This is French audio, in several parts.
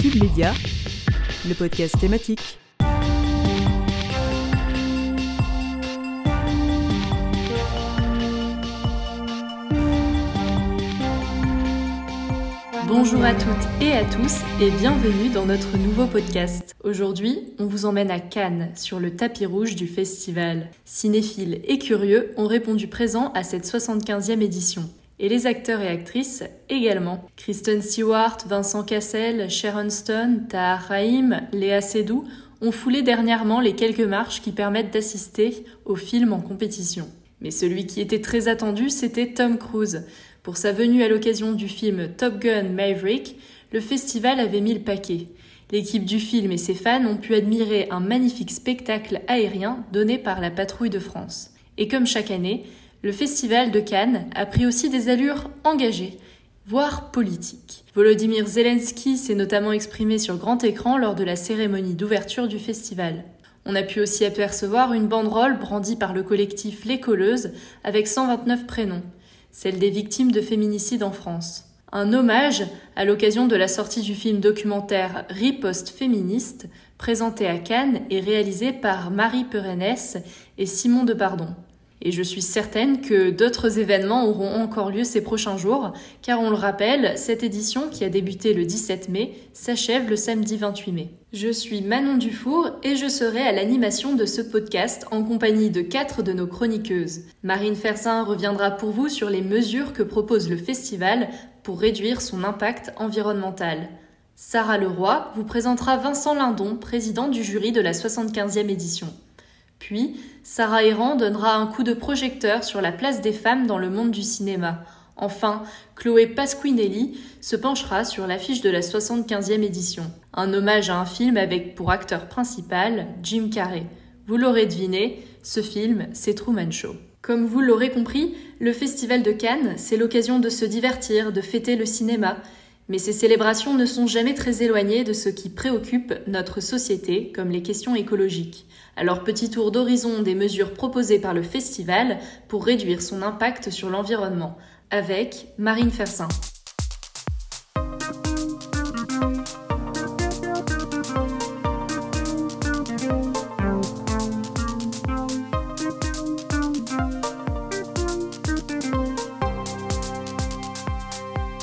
Cube Média, le podcast thématique. Bonjour à toutes et à tous et bienvenue dans notre nouveau podcast. Aujourd'hui, on vous emmène à Cannes sur le tapis rouge du festival. Cinéphiles et curieux ont répondu présent à cette 75e édition. Et les acteurs et actrices également. Kristen Stewart, Vincent Cassel, Sharon Stone, Tahar Rahim, Léa Seydoux ont foulé dernièrement les quelques marches qui permettent d'assister au film en compétition. Mais celui qui était très attendu, c'était Tom Cruise. Pour sa venue à l'occasion du film Top Gun Maverick, le festival avait mis le paquet. L'équipe du film et ses fans ont pu admirer un magnifique spectacle aérien donné par la Patrouille de France. Et comme chaque année, le festival de Cannes a pris aussi des allures engagées, voire politiques. Volodymyr Zelensky s'est notamment exprimé sur grand écran lors de la cérémonie d'ouverture du festival. On a pu aussi apercevoir une banderole brandie par le collectif Les Colleuses avec 129 prénoms celle des victimes de féminicide en France. Un hommage à l'occasion de la sortie du film documentaire Riposte féministe, présenté à Cannes et réalisé par Marie Perennes et Simon Depardon. Et je suis certaine que d'autres événements auront encore lieu ces prochains jours, car on le rappelle, cette édition, qui a débuté le 17 mai, s'achève le samedi 28 mai. Je suis Manon Dufour et je serai à l'animation de ce podcast en compagnie de quatre de nos chroniqueuses. Marine Fersin reviendra pour vous sur les mesures que propose le festival pour réduire son impact environnemental. Sarah Leroy vous présentera Vincent Lindon, président du jury de la 75e édition. Puis, Sarah Errand donnera un coup de projecteur sur la place des femmes dans le monde du cinéma. Enfin, Chloé Pasquinelli se penchera sur l'affiche de la 75e édition. Un hommage à un film avec pour acteur principal Jim Carrey. Vous l'aurez deviné, ce film, c'est Truman Show. Comme vous l'aurez compris, le Festival de Cannes, c'est l'occasion de se divertir, de fêter le cinéma, mais ces célébrations ne sont jamais très éloignées de ce qui préoccupe notre société, comme les questions écologiques. Alors petit tour d'horizon des mesures proposées par le festival pour réduire son impact sur l'environnement, avec Marine Fersin.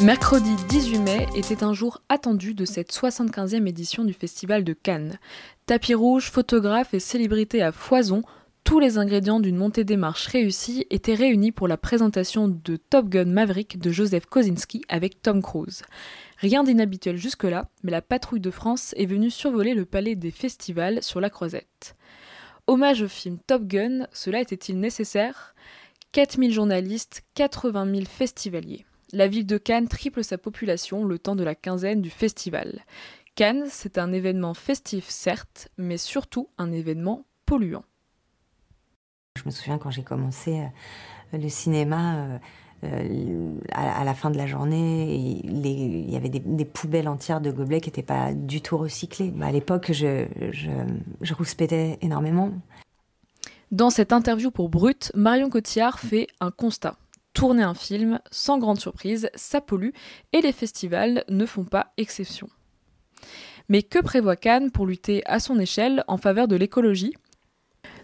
Mercredi 18 mai était un jour attendu de cette 75e édition du Festival de Cannes. Tapis rouge, photographes et célébrités à foison, tous les ingrédients d'une montée des marches réussie étaient réunis pour la présentation de Top Gun Maverick de Joseph Kosinski avec Tom Cruise. Rien d'inhabituel jusque-là, mais la patrouille de France est venue survoler le palais des festivals sur la Croisette. Hommage au film Top Gun, cela était-il nécessaire? 4000 journalistes, 80 000 festivaliers la ville de Cannes triple sa population le temps de la quinzaine du festival. Cannes, c'est un événement festif certes, mais surtout un événement polluant. Je me souviens quand j'ai commencé euh, le cinéma, euh, euh, à, la fin de la journée, il y avait des, poubelles entières de gobelets qui n'étaient pas du tout recyclés. Bah, à l'époque, je, je, je rouspétais énormément. Dans cette interview pour Brut, Marion Cotillard fait un constat tourner un film, sans grande surprise, ça pollue et les festivals ne font pas exception. Mais que prévoit Cannes pour lutter à son échelle en faveur de l'écologie?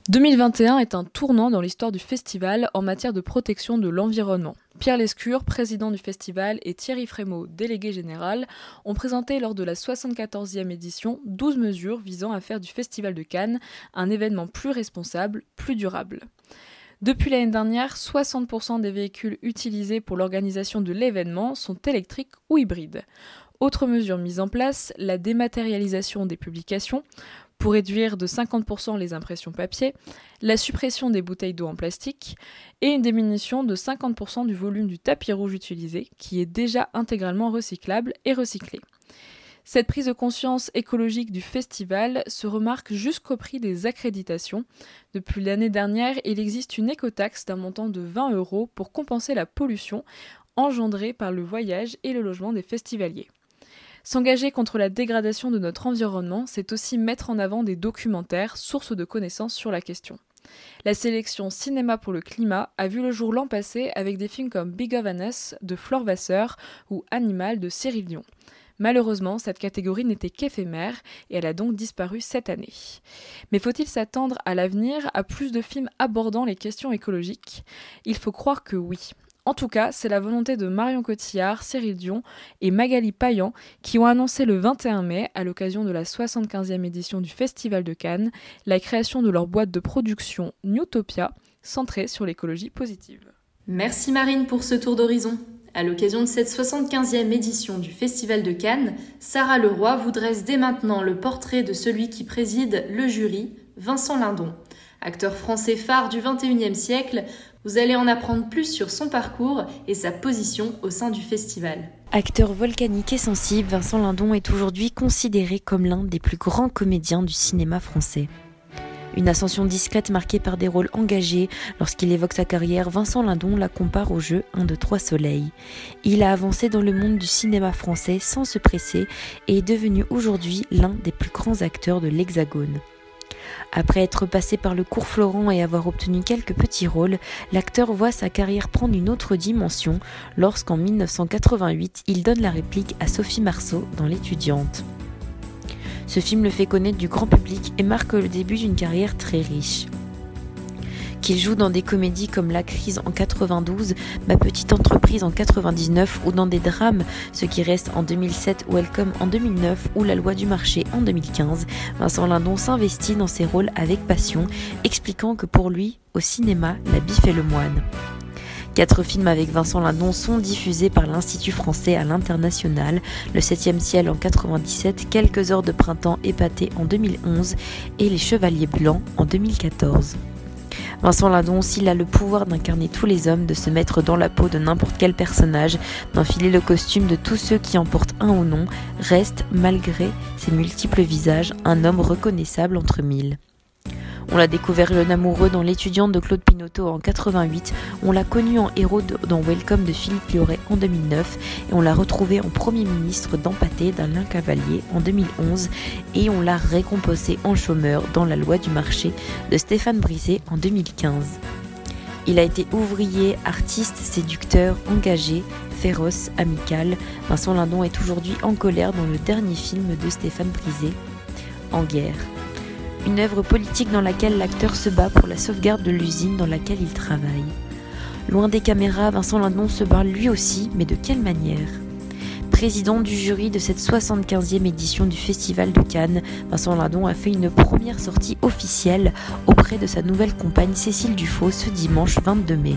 2021 est un tournant dans l'histoire du festival en matière de protection de l'environnement. Pierre Lescure, président du festival, et Thierry Frémaux, délégué général, ont présenté lors de la 74e édition 12 mesures visant à faire du Festival de Cannes un événement plus responsable, plus durable. Depuis l'année dernière, 60% des véhicules utilisés pour l'organisation de l'événement sont électriques ou hybrides. Autre mesure mise en place, la dématérialisation des publications pour réduire de 50% les impressions papier, la suppression des bouteilles d'eau en plastique et une diminution de 50% du volume du tapis rouge utilisé qui est déjà intégralement recyclable et recyclé. Cette prise de conscience écologique du festival se remarque jusqu'au prix des accréditations. Depuis l'année dernière, il existe une écotaxe d'un montant de 20 euros pour compenser la pollution engendrée par le voyage et le logement des festivaliers. S'engager contre la dégradation de notre environnement, c'est aussi mettre en avant des documentaires, sources de connaissances sur la question. La sélection Cinéma pour le climat a vu le jour l'an passé avec des films comme Big of de Flore Vasseur ou Animal de Cyril Dion. Malheureusement, cette catégorie n'était qu'éphémère et elle a donc disparu cette année. Mais faut-il s'attendre à l'avenir à plus de films abordant les questions écologiques? Il faut croire que oui. En tout cas, c'est la volonté de Marion Cotillard, Cyril Dion et Magali Payan qui ont annoncé le 21 mai, à l'occasion de la 75e édition du Festival de Cannes, la création de leur boîte de production Newtopia, centrée sur l'écologie positive. Merci Marine pour ce tour d'horizon. À l'occasion de cette 75e édition du Festival de Cannes, Sarah Leroy vous dresse dès maintenant le portrait de celui qui préside le jury, Vincent Lindon. Acteur français phare du XXIe siècle, vous allez en apprendre plus sur son parcours et sa position au sein du festival. Acteur volcanique et sensible, Vincent Lindon est aujourd'hui considéré comme l'un des plus grands comédiens du cinéma français. Une ascension discrète marquée par des rôles engagés. Lorsqu'il évoque sa carrière, Vincent Lindon la compare au jeu 1 de 3 soleils. Il a avancé dans le monde du cinéma français sans se presser et est devenu aujourd'hui l'un des plus grands acteurs de l'Hexagone. Après être passé par le cours Florent et avoir obtenu quelques petits rôles, l'acteur voit sa carrière prendre une autre dimension lorsqu'en 1988, il donne la réplique à Sophie Marceau dans L'étudiante. Ce film le fait connaître du grand public et marque le début d'une carrière très riche. Qu'il joue dans des comédies comme La crise en 92, Ma petite entreprise en 99 ou dans des drames, Ce qui reste en 2007, Welcome en 2009 ou La loi du marché en 2015, Vincent Lindon s'investit dans ses rôles avec passion, expliquant que pour lui, au cinéma, la bif est le moine. Quatre films avec Vincent Lindon sont diffusés par l'Institut français à l'international, Le Septième ciel en 97, Quelques heures de printemps épaté en 2011 et Les Chevaliers blancs en 2014. Vincent Lindon, s'il a le pouvoir d'incarner tous les hommes, de se mettre dans la peau de n'importe quel personnage, d'enfiler le costume de tous ceux qui en portent un ou non, reste, malgré ses multiples visages, un homme reconnaissable entre mille. On l'a découvert jeune amoureux dans L'étudiante de Claude Pinoteau en 88, on l'a connu en héros dans Welcome de Philippe Lioré en 2009 et on l'a retrouvé en Premier ministre d'Empathé d'Alain Cavalier en 2011 et on l'a récompensé en chômeur dans La loi du marché de Stéphane Brisé en 2015. Il a été ouvrier, artiste, séducteur, engagé, féroce, amical. Vincent Lindon est aujourd'hui en colère dans le dernier film de Stéphane Brisé, En guerre une œuvre politique dans laquelle l'acteur se bat pour la sauvegarde de l'usine dans laquelle il travaille. Loin des caméras, Vincent Lindon se bat lui aussi, mais de quelle manière? Président du jury de cette 75e édition du Festival de Cannes, Vincent Lindon a fait une première sortie officielle auprès de sa nouvelle compagne Cécile Dufaux ce dimanche 22 mai.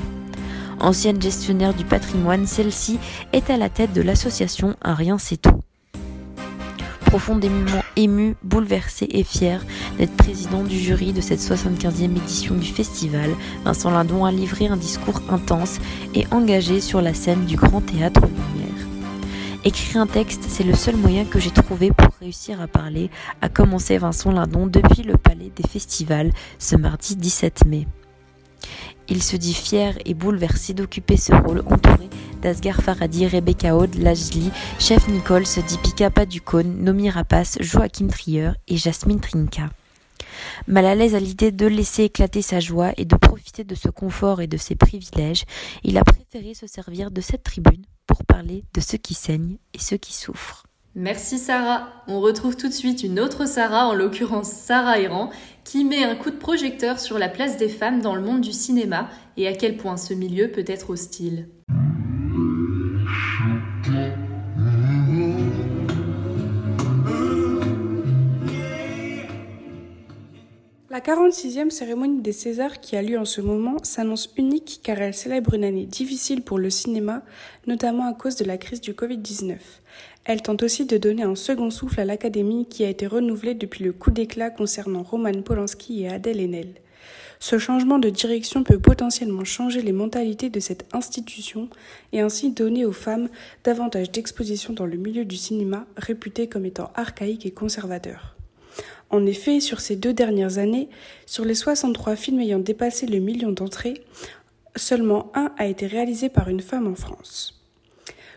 Ancienne gestionnaire du patrimoine, celle-ci est à la tête de l'association Un rien c'est tout profondément ému, bouleversé et fier d'être président du jury de cette 75e édition du festival, Vincent Lindon a livré un discours intense et engagé sur la scène du Grand Théâtre Lumière. Écrire un texte, c'est le seul moyen que j'ai trouvé pour réussir à parler, a commencé Vincent Lindon depuis le Palais des Festivals ce mardi 17 mai. Il se dit fier et bouleversé d'occuper ce rôle entouré d'Asghar Faradi, Rebecca Aude, Lajli, Chef Nicole, Dipika Padukone, Nomi Rapace, Joachim Trier et Jasmine Trinka. Mal à l'aise à l'idée de laisser éclater sa joie et de profiter de ce confort et de ses privilèges, il a préféré se servir de cette tribune pour parler de ceux qui saignent et ceux qui souffrent. Merci Sarah. On retrouve tout de suite une autre Sarah, en l'occurrence Sarah Errant, qui met un coup de projecteur sur la place des femmes dans le monde du cinéma et à quel point ce milieu peut être hostile. La 46e cérémonie des Césars qui a lieu en ce moment s'annonce unique car elle célèbre une année difficile pour le cinéma, notamment à cause de la crise du Covid-19. Elle tente aussi de donner un second souffle à l'Académie qui a été renouvelée depuis le coup d'éclat concernant Roman Polanski et Adèle Haenel. Ce changement de direction peut potentiellement changer les mentalités de cette institution et ainsi donner aux femmes davantage d'exposition dans le milieu du cinéma réputé comme étant archaïque et conservateur. En effet, sur ces deux dernières années, sur les 63 films ayant dépassé le million d'entrées, seulement un a été réalisé par une femme en France.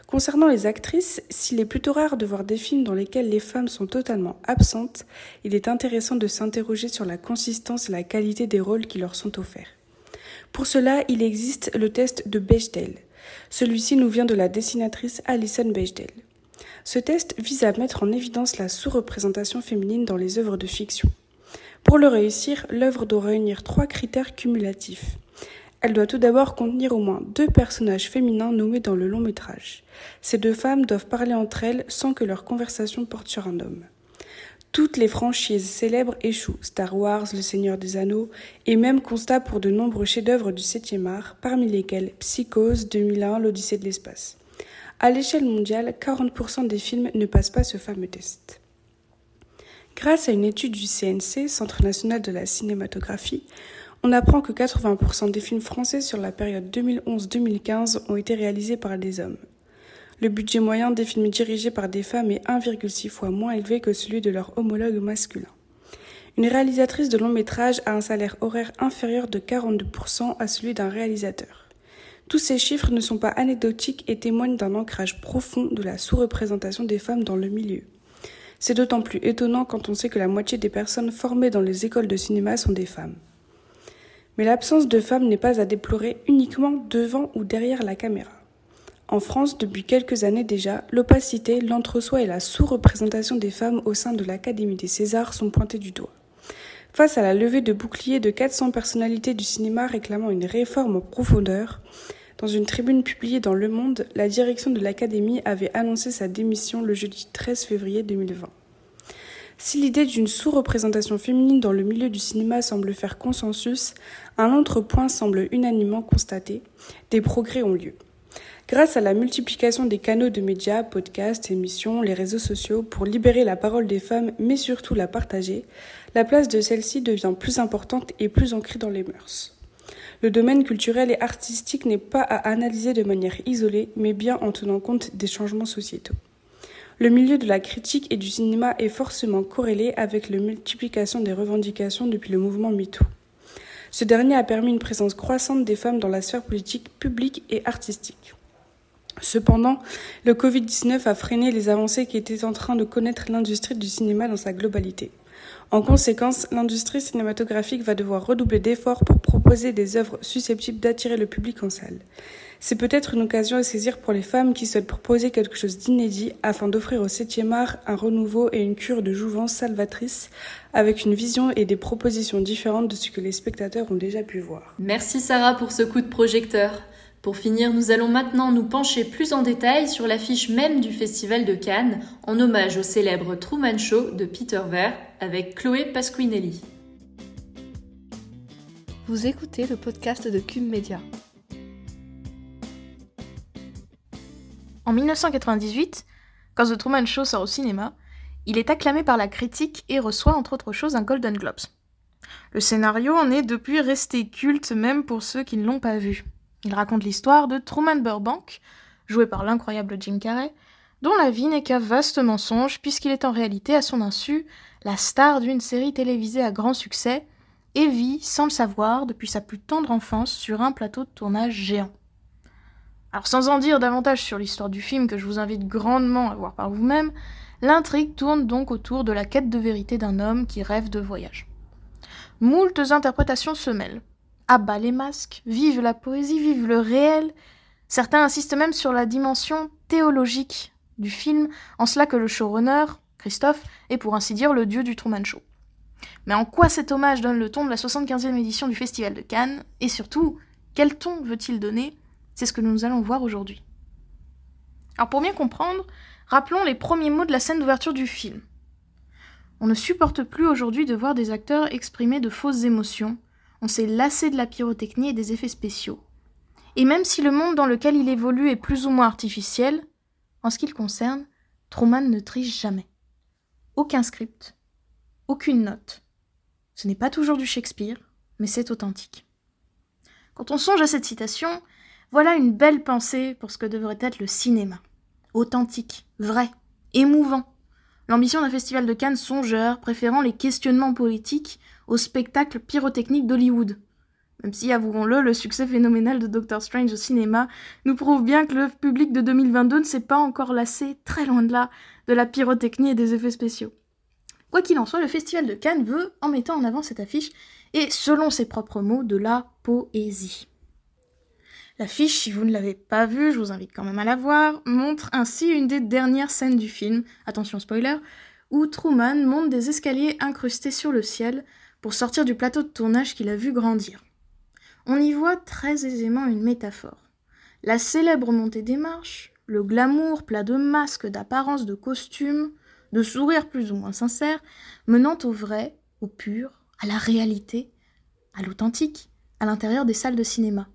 Concernant les actrices, s'il est plutôt rare de voir des films dans lesquels les femmes sont totalement absentes, il est intéressant de s'interroger sur la consistance et la qualité des rôles qui leur sont offerts. Pour cela, il existe le test de Bechdel. Celui-ci nous vient de la dessinatrice Alison Bechdel. Ce test vise à mettre en évidence la sous-représentation féminine dans les œuvres de fiction. Pour le réussir, l'œuvre doit réunir trois critères cumulatifs. Elle doit tout d'abord contenir au moins deux personnages féminins nommés dans le long métrage. Ces deux femmes doivent parler entre elles sans que leur conversation porte sur un homme. Toutes les franchises célèbres échouent, Star Wars, Le Seigneur des Anneaux, et même constat pour de nombreux chefs-d'œuvre du 7e art, parmi lesquels Psychose, 2001, L'Odyssée de l'espace. À l'échelle mondiale, 40% des films ne passent pas ce fameux test. Grâce à une étude du CNC, Centre national de la cinématographie, on apprend que 80% des films français sur la période 2011-2015 ont été réalisés par des hommes. Le budget moyen des films dirigés par des femmes est 1,6 fois moins élevé que celui de leur homologue masculin. Une réalisatrice de long métrage a un salaire horaire inférieur de 42% à celui d'un réalisateur. Tous ces chiffres ne sont pas anecdotiques et témoignent d'un ancrage profond de la sous-représentation des femmes dans le milieu. C'est d'autant plus étonnant quand on sait que la moitié des personnes formées dans les écoles de cinéma sont des femmes. Mais l'absence de femmes n'est pas à déplorer uniquement devant ou derrière la caméra. En France, depuis quelques années déjà, l'opacité, l'entre-soi et la sous-représentation des femmes au sein de l'Académie des Césars sont pointés du doigt. Face à la levée de boucliers de 400 personnalités du cinéma réclamant une réforme en profondeur, dans une tribune publiée dans Le Monde, la direction de l'Académie avait annoncé sa démission le jeudi 13 février 2020. Si l'idée d'une sous-représentation féminine dans le milieu du cinéma semble faire consensus, un autre point semble unanimement constaté, des progrès ont lieu. Grâce à la multiplication des canaux de médias, podcasts, émissions, les réseaux sociaux pour libérer la parole des femmes mais surtout la partager, la place de celle-ci devient plus importante et plus ancrée dans les mœurs. Le domaine culturel et artistique n'est pas à analyser de manière isolée mais bien en tenant compte des changements sociétaux. Le milieu de la critique et du cinéma est forcément corrélé avec la multiplication des revendications depuis le mouvement MeToo. Ce dernier a permis une présence croissante des femmes dans la sphère politique, publique et artistique. Cependant, le Covid-19 a freiné les avancées qui étaient en train de connaître l'industrie du cinéma dans sa globalité. En conséquence, l'industrie cinématographique va devoir redoubler d'efforts pour proposer des œuvres susceptibles d'attirer le public en salle. C'est peut-être une occasion à saisir pour les femmes qui souhaitent proposer quelque chose d'inédit afin d'offrir au 7e art un renouveau et une cure de jouvence salvatrice avec une vision et des propositions différentes de ce que les spectateurs ont déjà pu voir. Merci Sarah pour ce coup de projecteur. Pour finir, nous allons maintenant nous pencher plus en détail sur l'affiche même du Festival de Cannes, en hommage au célèbre Truman Show de Peter Ver avec Chloé Pasquinelli. Vous écoutez le podcast de Cube Media. En 1998, quand The Truman Show sort au cinéma, il est acclamé par la critique et reçoit entre autres choses un Golden Globes. Le scénario en est depuis resté culte même pour ceux qui ne l'ont pas vu. Il raconte l'histoire de Truman Burbank, joué par l'incroyable Jim Carrey, dont la vie n'est qu'un vaste mensonge puisqu'il est en réalité à son insu la star d'une série télévisée à grand succès et vit, sans le savoir, depuis sa plus tendre enfance sur un plateau de tournage géant. Alors sans en dire davantage sur l'histoire du film que je vous invite grandement à voir par vous-même, l'intrigue tourne donc autour de la quête de vérité d'un homme qui rêve de voyage. Moultes interprétations se mêlent, bas les masques, vive la poésie, vive le réel. Certains insistent même sur la dimension théologique du film, en cela que le showrunner, Christophe, est pour ainsi dire le dieu du Truman Show. Mais en quoi cet hommage donne le ton de la 75e édition du Festival de Cannes? Et surtout, quel ton veut-il donner C'est ce que nous allons voir aujourd'hui. Alors pour bien comprendre, rappelons les premiers mots de la scène d'ouverture du film. On ne supporte plus aujourd'hui de voir des acteurs exprimer de fausses émotions, on s'est lassé de la pyrotechnie et des effets spéciaux. Et même si le monde dans lequel il évolue est plus ou moins artificiel, en ce qui le concerne, Truman ne triche jamais. Aucun script, aucune note. Ce n'est pas toujours du Shakespeare, mais c'est authentique. Quand on songe à cette citation, voilà une belle pensée pour ce que devrait être le cinéma. Authentique, vrai, émouvant. L'ambition d'un festival de Cannes songeur, préférant les questionnements politiques au spectacle pyrotechnique d'Hollywood. Même si, avouons-le, le succès phénoménal de Doctor Strange au cinéma nous prouve bien que le public de 2022 ne s'est pas encore lassé, très loin de là, de la pyrotechnie et des effets spéciaux. Quoi qu'il en soit, le Festival de Cannes veut, en mettant en avant cette affiche, et selon ses propres mots, de la poésie. L'affiche, si vous ne l'avez pas vue, je vous invite quand même à la voir, montre ainsi une des dernières scènes du film, attention spoiler, où Truman monte des escaliers incrustés sur le ciel pour sortir du plateau de tournage qu'il a vu grandir. On y voit très aisément une métaphore. La célèbre montée des marches, le glamour plat de masques, d'apparence, de costumes, de sourires plus ou moins sincères, menant au vrai, au pur, à la réalité, à l'authentique, à l'intérieur des salles de cinéma.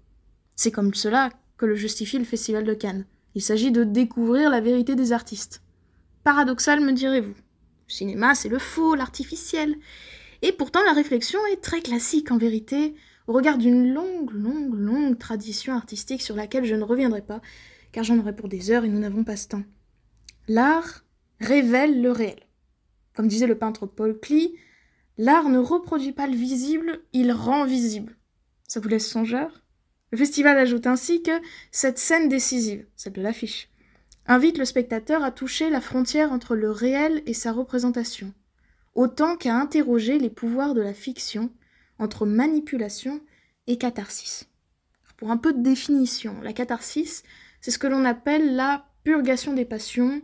C'est comme cela que le justifie le Festival de Cannes. Il s'agit de découvrir la vérité des artistes. Paradoxal, me direz-vous. Le cinéma, c'est le faux, l'artificiel. Et pourtant, la réflexion est très classique en vérité, au regard d'une longue, longue, longue tradition artistique sur laquelle je ne reviendrai pas, car j'en aurais pour des heures et nous n'avons pas ce temps. L'art révèle le réel. Comme disait le peintre Paul Klee, l'art ne reproduit pas le visible, il rend visible. Ça vous laisse songeur? Le festival ajoute ainsi que cette scène décisive, celle de l'affiche, invite le spectateur à toucher la frontière entre le réel et sa représentation, autant qu'à interroger les pouvoirs de la fiction entre manipulation et catharsis. Pour un peu de définition, la catharsis, c'est ce que l'on appelle la purgation des passions,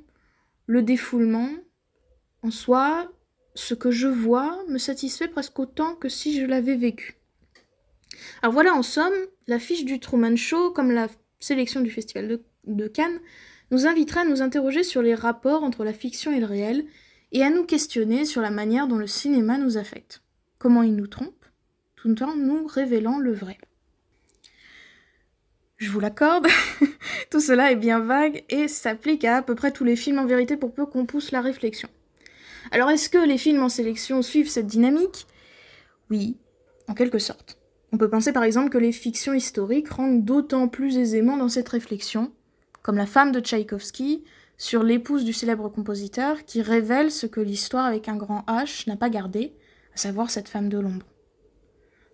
le défoulement. En soi, ce que je vois me satisfait presque autant que si je l'avais vécu. Alors voilà, en somme, l'affiche du Truman Show, comme la sélection du Festival de, de Cannes, nous inviterait à nous interroger sur les rapports entre la fiction et le réel, et à nous questionner sur la manière dont le cinéma nous affecte. Comment il nous trompe, tout en nous révélant le vrai. Je vous l'accorde, tout cela est bien vague et s'applique à à peu près tous les films en vérité pour peu qu'on pousse la réflexion. Alors est-ce que les films en sélection suivent cette dynamique? Oui, en quelque sorte. On peut penser par exemple que les fictions historiques rentrent d'autant plus aisément dans cette réflexion, comme La femme de Tchaïkovski, sur l'épouse du célèbre compositeur qui révèle ce que l'histoire avec un grand H n'a pas gardé, à savoir cette femme de l'ombre.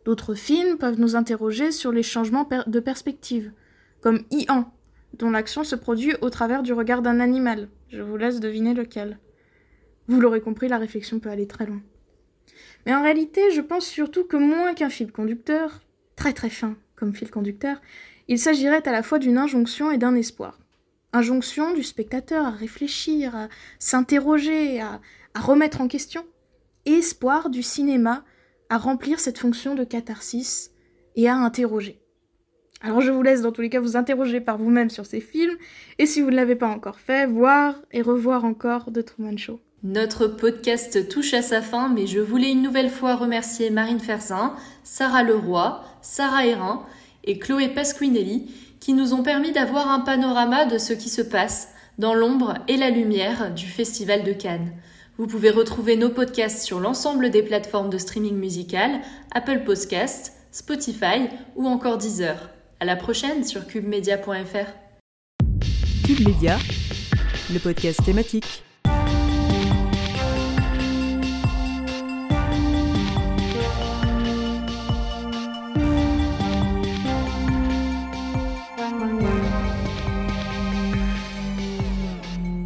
D'autres films peuvent nous interroger sur les changements de perspective, comme Ian, dont l'action se produit au travers du regard d'un animal. Je vous laisse deviner lequel. Vous l'aurez compris, la réflexion peut aller très loin. Mais en réalité, je pense surtout que moins qu'un fil conducteur, très très fin comme fil conducteur, il s'agirait à la fois d'une injonction et d'un espoir. Injonction du spectateur à réfléchir, à s'interroger, à, remettre en question, espoir du cinéma à remplir cette fonction de catharsis et à interroger. Alors je vous laisse dans tous les cas vous interroger par vous-même sur ces films, et si vous ne l'avez pas encore fait, voir et revoir encore The Truman Show. Notre podcast touche à sa fin, mais je voulais une nouvelle fois remercier Marine Ferzin, Sarah Leroy, Sarah Hérin et Chloé Pasquinelli qui nous ont permis d'avoir un panorama de ce qui se passe dans l'ombre et la lumière du Festival de Cannes. Vous pouvez retrouver nos podcasts sur l'ensemble des plateformes de streaming musical, Apple Podcasts, Spotify ou encore Deezer. À la prochaine sur cubemedia.fr. Cube le podcast thématique.